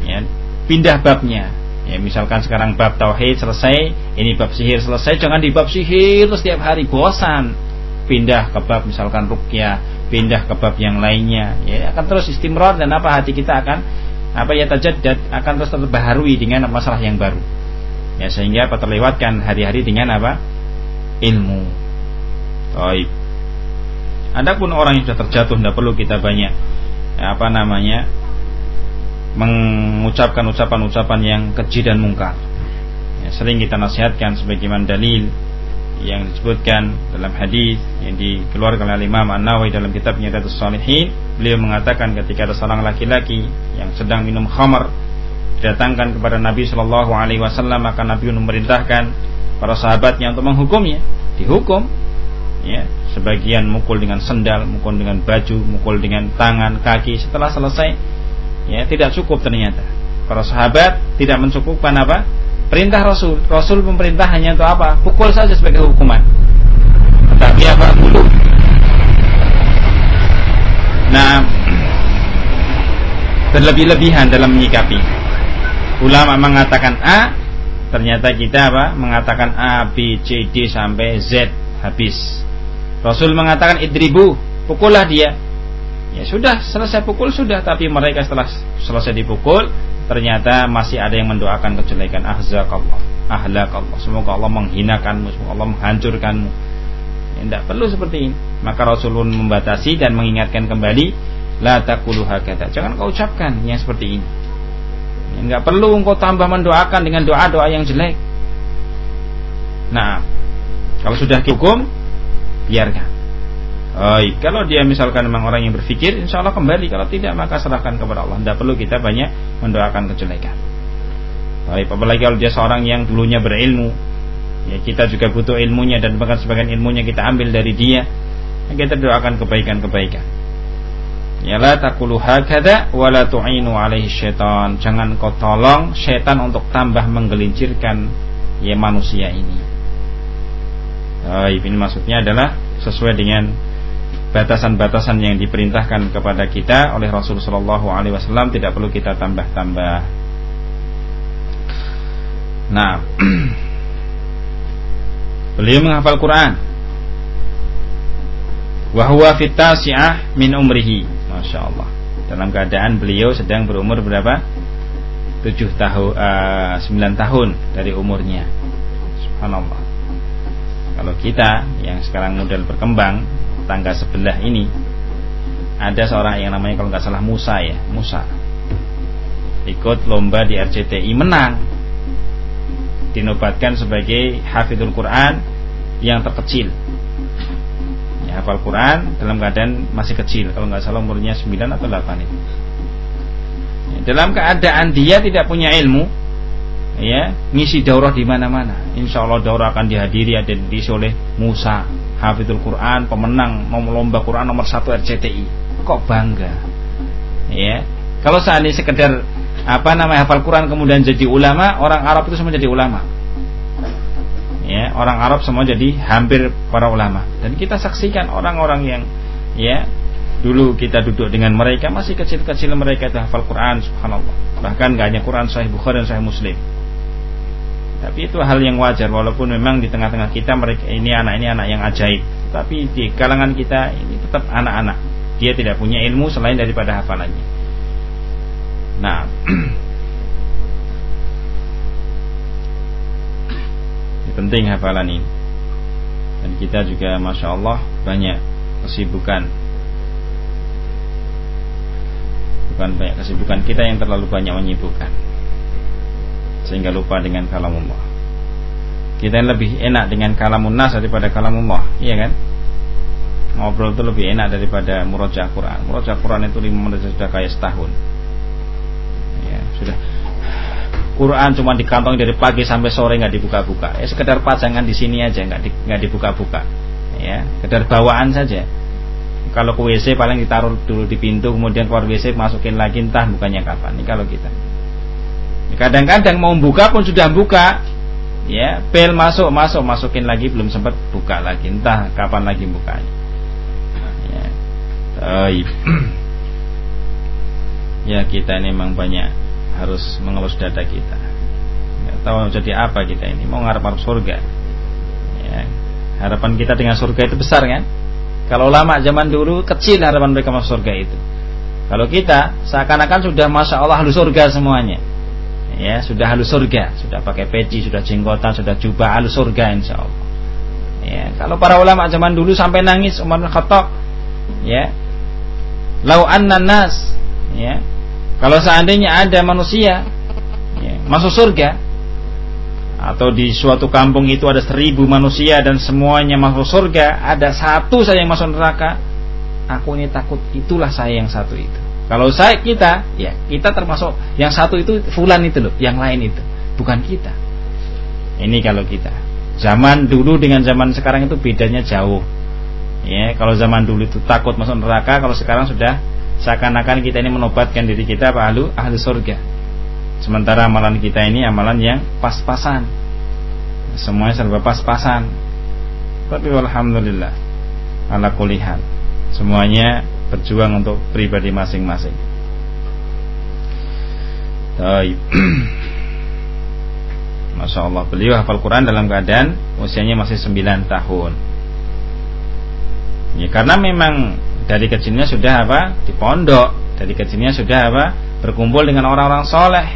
Ya, pindah babnya. Ya misalkan sekarang bab tauhid selesai ini bab sihir selesai jangan di bab sihir setiap hari bosan pindah ke bab misalkan rukyah, pindah ke bab yang lainnya, ya akan terus istimror dan apa hati kita akan apa ya tajaddad akan terus terbaharui dengan masalah yang baru. Ya sehingga apa terlewatkan hari-hari dengan apa? ilmu. Baik. Adapun orang yang sudah terjatuh tidak perlu kita banyak ya, apa namanya mengucapkan ucapan-ucapan yang keji dan mungkar. Ya, sering kita nasihatkan sebagaimana dalil yang disebutkan dalam hadis yang dikeluarkan oleh Imam An-Nawawi dalam kitabnya Riyadhus Shalihin beliau mengatakan ketika ada seorang laki-laki yang sedang minum khamar didatangkan kepada Nabi Shallallahu alaihi wasallam maka Nabi memerintahkan para sahabatnya untuk menghukumnya. Dihukum ya sebagian mukul dengan sendal mukul dengan baju mukul dengan tangan kaki. Setelah selesai ya tidak cukup ternyata. Para sahabat tidak mencukupkan apa Perintah Rasul, Rasul pemerintah hanya untuk apa? Pukul saja sebagai hukuman. Tapi apa dulu? Nah, berlebih-lebihan dalam menyikapi. Ulama mengatakan A, ternyata kita apa? Mengatakan A, B, C, D sampai Z habis. Rasul mengatakan idribu, pukullah dia. Ya sudah, selesai pukul sudah, tapi mereka setelah selesai dipukul, ternyata masih ada yang mendoakan kejelekan. Ahzakallah ahlakallah. Semoga Allah menghinakanmu semoga Allah menghancurkanmu. Ya, tidak perlu seperti ini. Maka Rasulullah membatasi dan mengingatkan kembali la taqulu hakata jangan kau ucapkan yang seperti ini. Tidak ya, perlu engkau tambah mendoakan dengan doa-doa yang jelek. Nah kalau sudah dihukum biarkan Baik, kalau dia misalkan memang orang yang berpikir, insya Allah kembali. Kalau tidak, maka serahkan kepada Allah. Tidak perlu kita banyak mendoakan kejelekan. Baik, apalagi kalau dia seorang yang dulunya berilmu, ya kita juga butuh ilmunya dan bahkan sebagian ilmunya kita ambil dari dia. Kita doakan kebaikan-kebaikan. Ya la taqulu hakada wa alaihi syaitan. Jangan kau tolong syaitan untuk tambah menggelincirkan ya manusia ini. Baik, ini maksudnya adalah sesuai dengan batasan-batasan yang diperintahkan kepada kita oleh Rasulullah Shallallahu Alaihi Wasallam tidak perlu kita tambah-tambah. Nah, beliau menghafal Quran. Wahwa fitasiah min umrihi, masya Allah. Dalam keadaan beliau sedang berumur berapa? Tujuh tahun, uh, sembilan tahun dari umurnya. Subhanallah. Kalau kita yang sekarang model berkembang tetangga sebelah ini ada seorang yang namanya kalau nggak salah Musa ya Musa. Ikut lomba di RCTI menang. Dinobatkan sebagai hafidul Quran yang terkecil. Ya, hafal Quran dalam keadaan masih kecil kalau nggak salah umurnya 9 atau 8 itu. Ya, dalam keadaan dia tidak punya ilmu ya ngisi daurah di mana-mana. Insya Allah daurah akan dihadiri ada di oleh Musa Hafidul Quran, pemenang mau lomba Quran nomor satu RCTI. Kok bangga? Ya. Kalau seandainya sekedar apa namanya hafal Quran kemudian jadi ulama, orang Arab itu semua jadi ulama. Ya, orang Arab semua jadi hampir para ulama. Dan kita saksikan orang-orang yang ya dulu kita duduk dengan mereka masih kecil-kecil mereka itu hafal Quran subhanallah. Bahkan gak hanya Quran Sahih Bukhari dan Sahih Muslim tapi itu hal yang wajar walaupun memang di tengah-tengah kita mereka ini anak ini anak yang ajaib. Tapi di kalangan kita ini tetap anak-anak. Dia tidak punya ilmu selain daripada hafalannya. Nah, penting hafalan ini. Dan kita juga masya Allah banyak kesibukan bukan banyak kesibukan kita yang terlalu banyak menyibukkan sehingga lupa dengan kalamullah. Kita lebih enak dengan kalamun nas daripada kalamullah, iya kan? Ngobrol itu lebih enak daripada murojaah Quran. Murojaah Quran itu lima menit sudah kayak setahun. Ya, sudah Quran cuma di kantong dari pagi sampai sore nggak dibuka-buka. Ya sekedar pajangan di sini aja nggak di, nggak dibuka-buka. Ya, sekedar bawaan saja. Kalau ke WC paling ditaruh dulu di pintu, kemudian keluar WC masukin lagi entah bukannya kapan. Ini kalau kita. Kadang-kadang mau buka pun sudah buka, ya, bel masuk masuk masukin lagi belum sempat buka lagi, entah kapan lagi bukanya. Ya, Taib. ya kita ini memang banyak harus mengelus dada kita. Nggak tahu jadi apa kita ini, mau ngarep ngarep surga. Ya, harapan kita dengan surga itu besar kan? Kalau lama zaman dulu kecil harapan mereka masuk surga itu. Kalau kita seakan-akan sudah masya Allah halus surga semuanya ya sudah halus surga sudah pakai peci sudah jenggotan sudah jubah halus surga insya Allah Ya, kalau para ulama zaman dulu sampai nangis Umar bin Khattab, ya. Lau nas, ya. Kalau seandainya ada manusia ya, masuk surga atau di suatu kampung itu ada seribu manusia dan semuanya masuk surga, ada satu saja yang masuk neraka, aku ini takut itulah saya yang satu itu. Kalau saya kita, ya kita termasuk yang satu itu fulan itu loh, yang lain itu bukan kita. Ini kalau kita. Zaman dulu dengan zaman sekarang itu bedanya jauh. Ya, kalau zaman dulu itu takut masuk neraka, kalau sekarang sudah seakan-akan kita ini menobatkan diri kita ahlu ahli surga. Sementara amalan kita ini amalan yang pas-pasan. Semuanya serba pas-pasan. Tapi alhamdulillah ala kulihan. Semuanya berjuang untuk pribadi masing-masing. Masya Allah Beliau hafal Quran dalam keadaan Usianya masih 9 tahun. Ya karena memang Dari kecilnya sudah apa? Di pondok. Dari kecilnya sudah apa? Berkumpul dengan orang-orang soleh.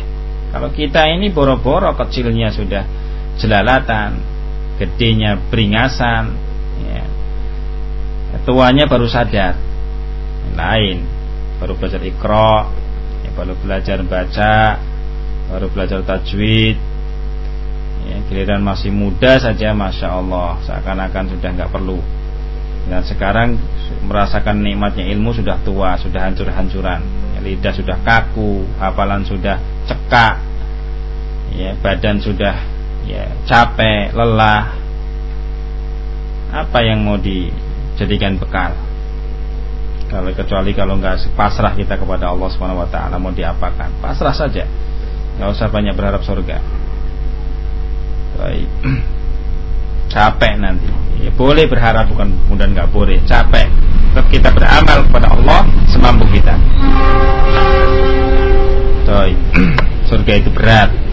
Kalau kita ini boro-boro kecilnya sudah Jelalatan Gedenya beringasan ya. Tuanya baru sadar Lain. Baru belajar ikro ya, Baru belajar baca Baru belajar tajwid. Ya, giliran masih muda saja masya Allah. Seakan-akan sudah nggak perlu. Dan sekarang merasakan nikmatnya ilmu sudah tua sudah hancur-hancuran. Ya, lidah sudah kaku hafalan sudah cekak. Ya badan sudah ya capek lelah. Apa yang mau dijadikan bekal kalau kecuali kalau nggak pasrah kita kepada Allah Subhanahu Wa Taala mau diapakan pasrah saja nggak usah banyak berharap surga Baik. Capek nanti. Ya, boleh berharap bukan kemudian nggak boleh. Capek. Tetap kita beramal kepada Allah semampu kita. Baik. Surga itu berat.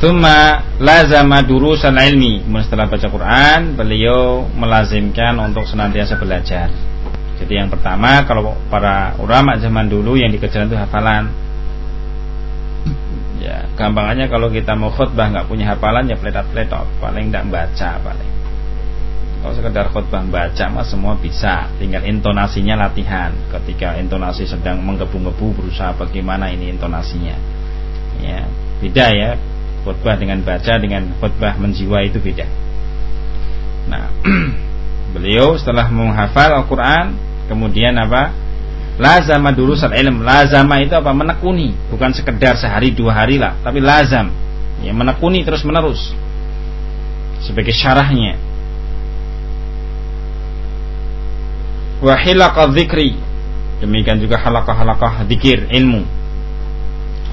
Thumma lazama durusan ilmi Setelah baca Quran Beliau melazimkan untuk senantiasa belajar jadi yang pertama kalau para ulama zaman dulu yang dikejar itu hafalan. Ya, gampangnya kalau kita mau khutbah nggak punya hafalan ya peletot-peletot, paling tidak baca paling. Kalau sekedar khutbah baca mah semua bisa, tinggal intonasinya latihan. Ketika intonasi sedang menggebu-gebu berusaha bagaimana ini intonasinya. Ya, beda ya. Khutbah dengan baca dengan khutbah menjiwa itu beda. Nah, beliau setelah menghafal Al-Qur'an Kemudian apa? Lazama durusan ilm. Lazama itu apa? Menekuni, bukan sekedar sehari dua hari lah, tapi lazam. Ya, menekuni terus menerus. Sebagai syarahnya. Wa dzikri. Demikian juga halaqah-halaqah dzikir ilmu.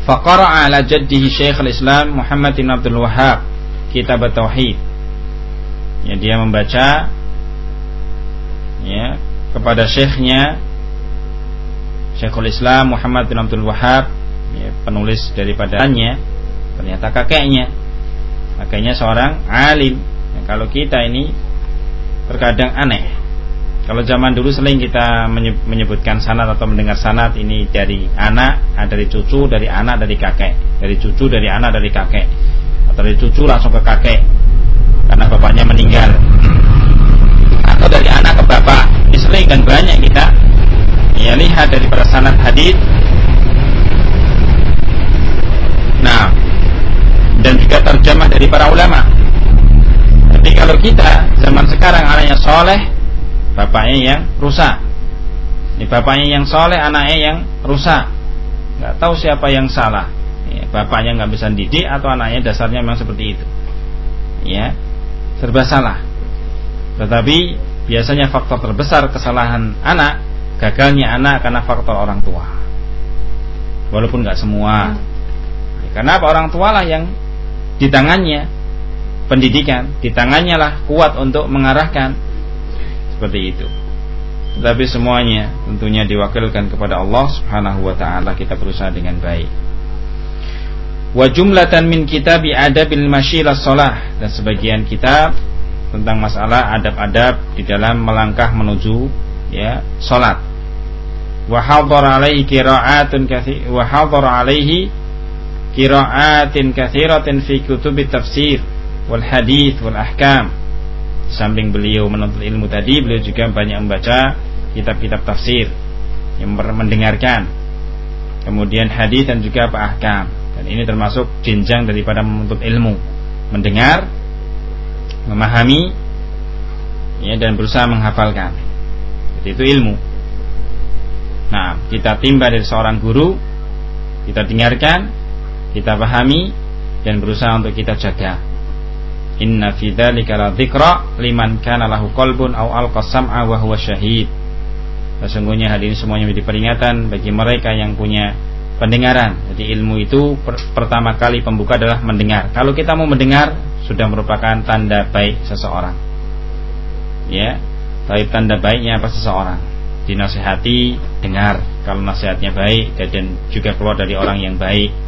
Faqara'a ala jaddihi Syekh al-Islam Muhammad bin Abdul Wahhab kitab tauhid. Ya, dia membaca ya kepada syekhnya Syekhul Islam Muhammad bin Abdul Wahab ya, penulis daripadanya ternyata kakeknya. Kakeknya seorang alim. Ya, kalau kita ini terkadang aneh kalau zaman dulu sering kita menyebutkan sanat atau mendengar sanat ini dari anak, dari cucu, dari anak, dari kakek, dari cucu, dari anak, dari kakek, atau dari cucu langsung ke kakek karena bapaknya meninggal, atau dari anak ke bapak. Ini sering dan banyak kita ya lihat daripada sanad hadis. Nah dan juga terjemah dari para ulama. Tapi kalau kita zaman sekarang anaknya soleh bapaknya yang rusak. Ini bapaknya yang soleh anaknya yang rusak. Nggak tahu siapa yang salah. Ya, bapaknya nggak bisa didik atau anaknya dasarnya memang seperti itu. Ya serba salah. Tetapi biasanya faktor terbesar kesalahan anak gagalnya anak karena faktor orang tua. Walaupun nggak semua. Ya, karena apa? Orang tua lah yang di tangannya. Pendidikan di tangannya lah kuat untuk mengarahkan seperti itu. Tetapi semuanya tentunya diwakilkan kepada Allah Subhanahu wa taala. Kita berusaha dengan baik. Wa jumlatan min kitabi adabil masyilah salah dan sebagian kitab tentang masalah adab-adab di dalam melangkah menuju ya salat. Wa hadhara alaihi qira'atun katsir wa hadhara alaihi qira'atin katsiratin fi kutubi tafsir wal hadith wal ahkam samping beliau menuntut ilmu tadi beliau juga banyak membaca kitab-kitab tafsir yang mendengarkan. Kemudian hadis dan juga apa ahkam. Dan ini termasuk jenjang daripada menuntut ilmu. Mendengar memahami ya dan berusaha menghafalkan. Jadi itu ilmu. Nah kita timba dari seorang guru kita dengarkan kita pahami dan berusaha untuk kita jaga. Inna fi dzalika la dzikra liman kana lahu qalbun aw alqa sam'a wa huwa syahid. Sesungguhnya hal ini semuanya menjadi peringatan bagi mereka yang punya pendengaran. Jadi ilmu itu per pertama kali pembuka adalah mendengar. Kalau kita mau mendengar sudah merupakan tanda baik seseorang. Ya, tapi tanda baiknya apa seseorang? Dinasihati, dengar. Kalau nasihatnya baik dan juga keluar dari orang yang baik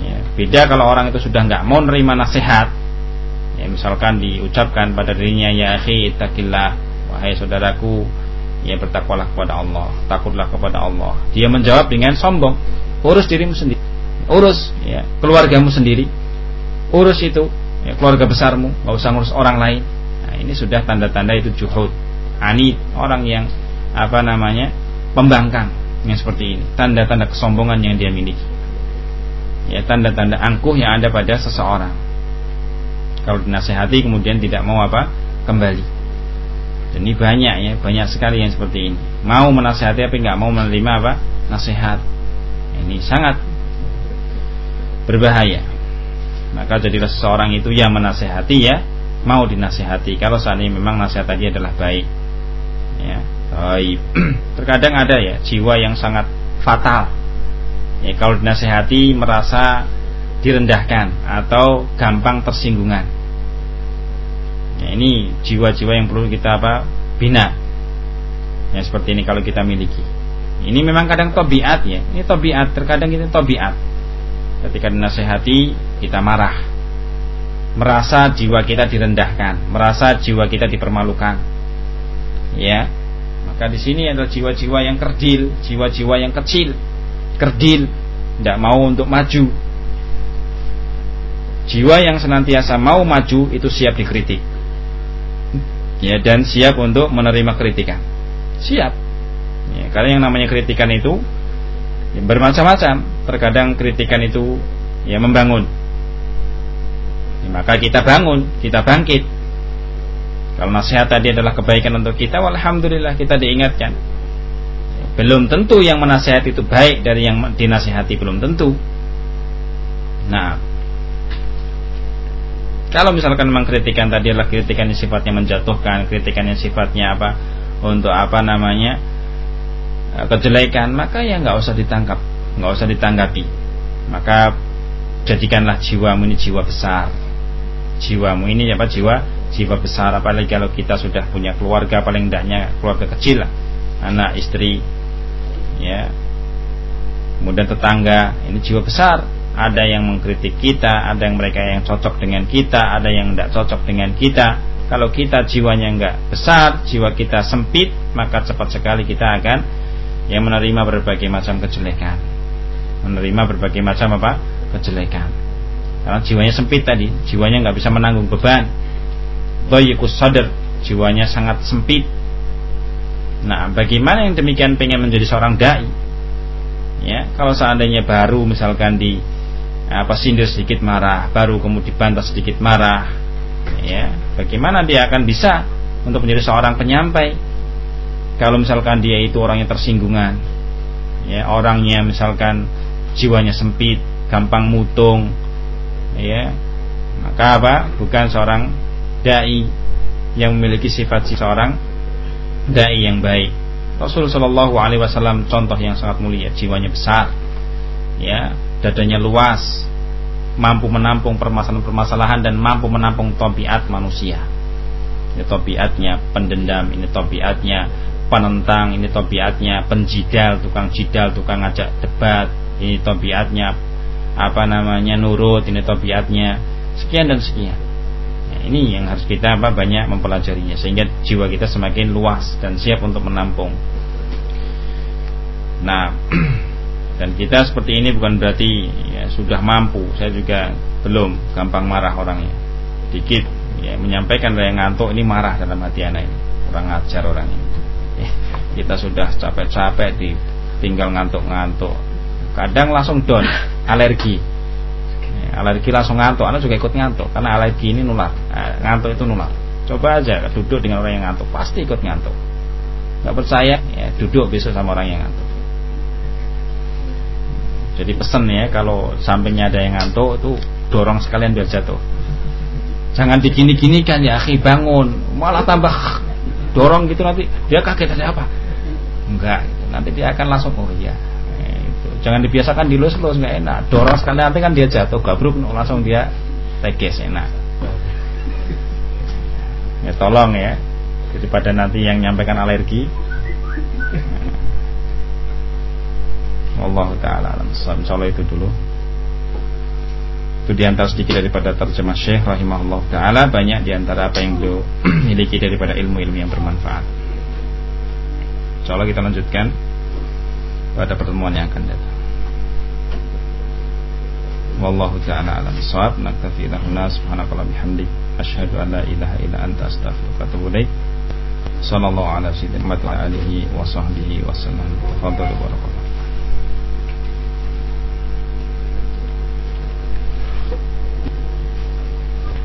Ya, beda kalau orang itu sudah nggak mau nerima nasihat, misalkan diucapkan pada dirinya ya akhi ittaqillah wahai saudaraku ya bertakwalah kepada Allah, takutlah kepada Allah. Dia menjawab dengan sombong, urus dirimu sendiri, urus ya keluargamu sendiri, urus itu ya, keluarga besarmu, nggak usah ngurus orang lain. Nah, ini sudah tanda-tanda itu juhud, anid, orang yang apa namanya pembangkang yang seperti ini, tanda-tanda kesombongan yang dia miliki ya tanda-tanda angkuh yang ada pada seseorang. Kalau dinasehati kemudian tidak mau apa kembali. Dan ini banyak ya, banyak sekali yang seperti ini. Mau menasehati tapi nggak mau menerima apa nasihat. Ini sangat berbahaya. Maka jadilah seseorang itu yang menasehati ya mau dinasehati. Kalau ini memang nasihat tadi adalah baik. Ya, baik. Terkadang ada ya jiwa yang sangat fatal ya, kalau dinasehati merasa direndahkan atau gampang tersinggungan ya, ini jiwa-jiwa yang perlu kita apa bina. Ya seperti ini kalau kita miliki. Ini memang kadang tobiat ya. Ini tobiat terkadang ini tobiat ketika dinasehati kita marah. Merasa jiwa kita direndahkan. Merasa jiwa kita dipermalukan. Ya. Maka di sini adalah jiwa-jiwa yang kerdil jiwa-jiwa yang kecil. Kerdil, tidak mau untuk maju. Jiwa yang senantiasa mau maju itu siap dikritik. Ya, dan siap untuk menerima kritikan. Siap. Ya, karena yang namanya kritikan itu ya, bermacam-macam. Terkadang kritikan itu ya membangun. Ya, maka kita bangun, kita bangkit. Kalau nasihat tadi adalah kebaikan untuk kita, alhamdulillah kita diingatkan belum tentu yang menasehati itu baik dari yang dinasehati belum tentu. Nah, kalau misalkan memang kritikan tadi adalah kritikan yang sifatnya menjatuhkan, kritikan yang sifatnya apa untuk apa namanya eh, kejelekan, maka ya nggak usah ditangkap, nggak usah ditanggapi. Maka jadikanlah jiwamu ini jiwa besar. Jiwamu ini apa jiwa jiwa besar apalagi kalau kita sudah punya keluarga paling tidaknya keluarga kecil lah anak istri ya kemudian tetangga ini jiwa besar ada yang mengkritik kita ada yang mereka yang cocok dengan kita ada yang tidak cocok dengan kita. Kalau kita jiwanya enggak besar jiwa kita sempit maka cepat sekali kita akan yang menerima berbagai macam kejelekan. Menerima berbagai macam apa? Kejelekan. Karena jiwanya sempit tadi jiwanya nggak bisa menanggung beban. Doyikus sadar jiwanya sangat sempit. Nah, bagaimana yang demikian pengen menjadi seorang dai? Ya, kalau seandainya baru misalkan di apa sindir sedikit marah, baru kemudian dibantah sedikit marah, ya, bagaimana dia akan bisa untuk menjadi seorang penyampai? Kalau misalkan dia itu orangnya tersinggungan, ya, orangnya misalkan jiwanya sempit, gampang mutung, ya, maka apa? Bukan seorang dai yang memiliki sifat seorang dai yang baik. Rasul Shallallahu Alaihi Wasallam contoh yang sangat mulia, jiwanya besar, ya, dadanya luas, mampu menampung permasalahan-permasalahan dan mampu menampung tobiat manusia. Ini tobiatnya pendendam, ini tobiatnya penentang, ini tobiatnya penjidal, tukang jidal, tukang ngajak debat, ini tobiatnya apa namanya nurut, ini tobiatnya sekian dan sekian ini yang harus kita apa banyak mempelajarinya sehingga jiwa kita semakin luas dan siap untuk menampung. Nah, dan kita seperti ini bukan berarti ya, sudah mampu. Saya juga belum gampang marah orangnya. Dikit ya, menyampaikan yang ngantuk ini marah dalam hati anak ini. Kurang ajar orang ini ya, kita sudah capek-capek di tinggal ngantuk-ngantuk. Kadang langsung down alergi. Ya, alergi langsung ngantuk anak juga ikut ngantuk. Karena alergi ini nular. Nah, ngantuk itu nular. Coba aja duduk dengan orang yang ngantuk pasti ikut ngantuk. Nggak percaya ya duduk besok sama orang yang ngantuk jadi pesen ya kalau sampingnya ada yang ngantuk itu dorong sekalian biar jatuh. Jangan digini-gini kan ya, akhi bangun, malah tambah dorong gitu nanti dia kaget ada apa? Enggak, nanti dia akan langsung oh iya. Jangan dibiasakan dilus-lus nggak enak. Dorong sekalian nanti kan dia jatuh, gabruk langsung dia teges enak. Ya tolong ya, daripada nanti yang nyampaikan alergi Allah taala alam. Insyaallah itu dulu. Itu di antara sedikit daripada terjemah Syekh rahimahullah taala banyak di antara apa yang beliau miliki daripada ilmu-ilmu yang bermanfaat. Insyaallah kita lanjutkan pada pertemuan yang akan datang. Wallahu taala alam shawab naktafi lahuna subhanakallah bihamdik asyhadu an la ilaha illa anta astaghfiruka wa. Sallallahu ala sayyidina Muhammad wa alihi wa sahbihi wa sallam. Tafadhalu barakallahu